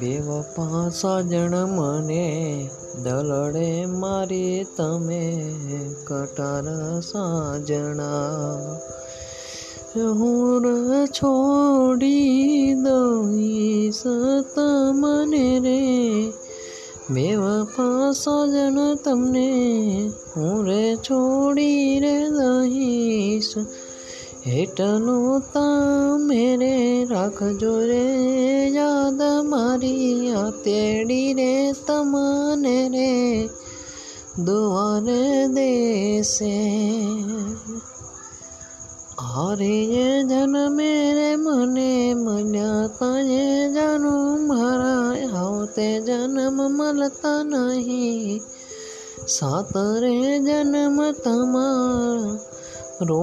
બેવપા સાજણ મને દલડે મારી તમે કટાર સાજણા હું છોડી દઈશ તમને રે બેવપા સાજણ તમને હું રે છોડી રે દઈશ હેઠનું તમે રે રાખજો રે યાદ મારી આ તેડી રે તમને રે દુવારે દેશે હારીએ જન્મે રે મને મળ્યા તાએ જાનું મારા આવતે જન્મ મળતા નહીં સાત રે જન્મ તમારા રો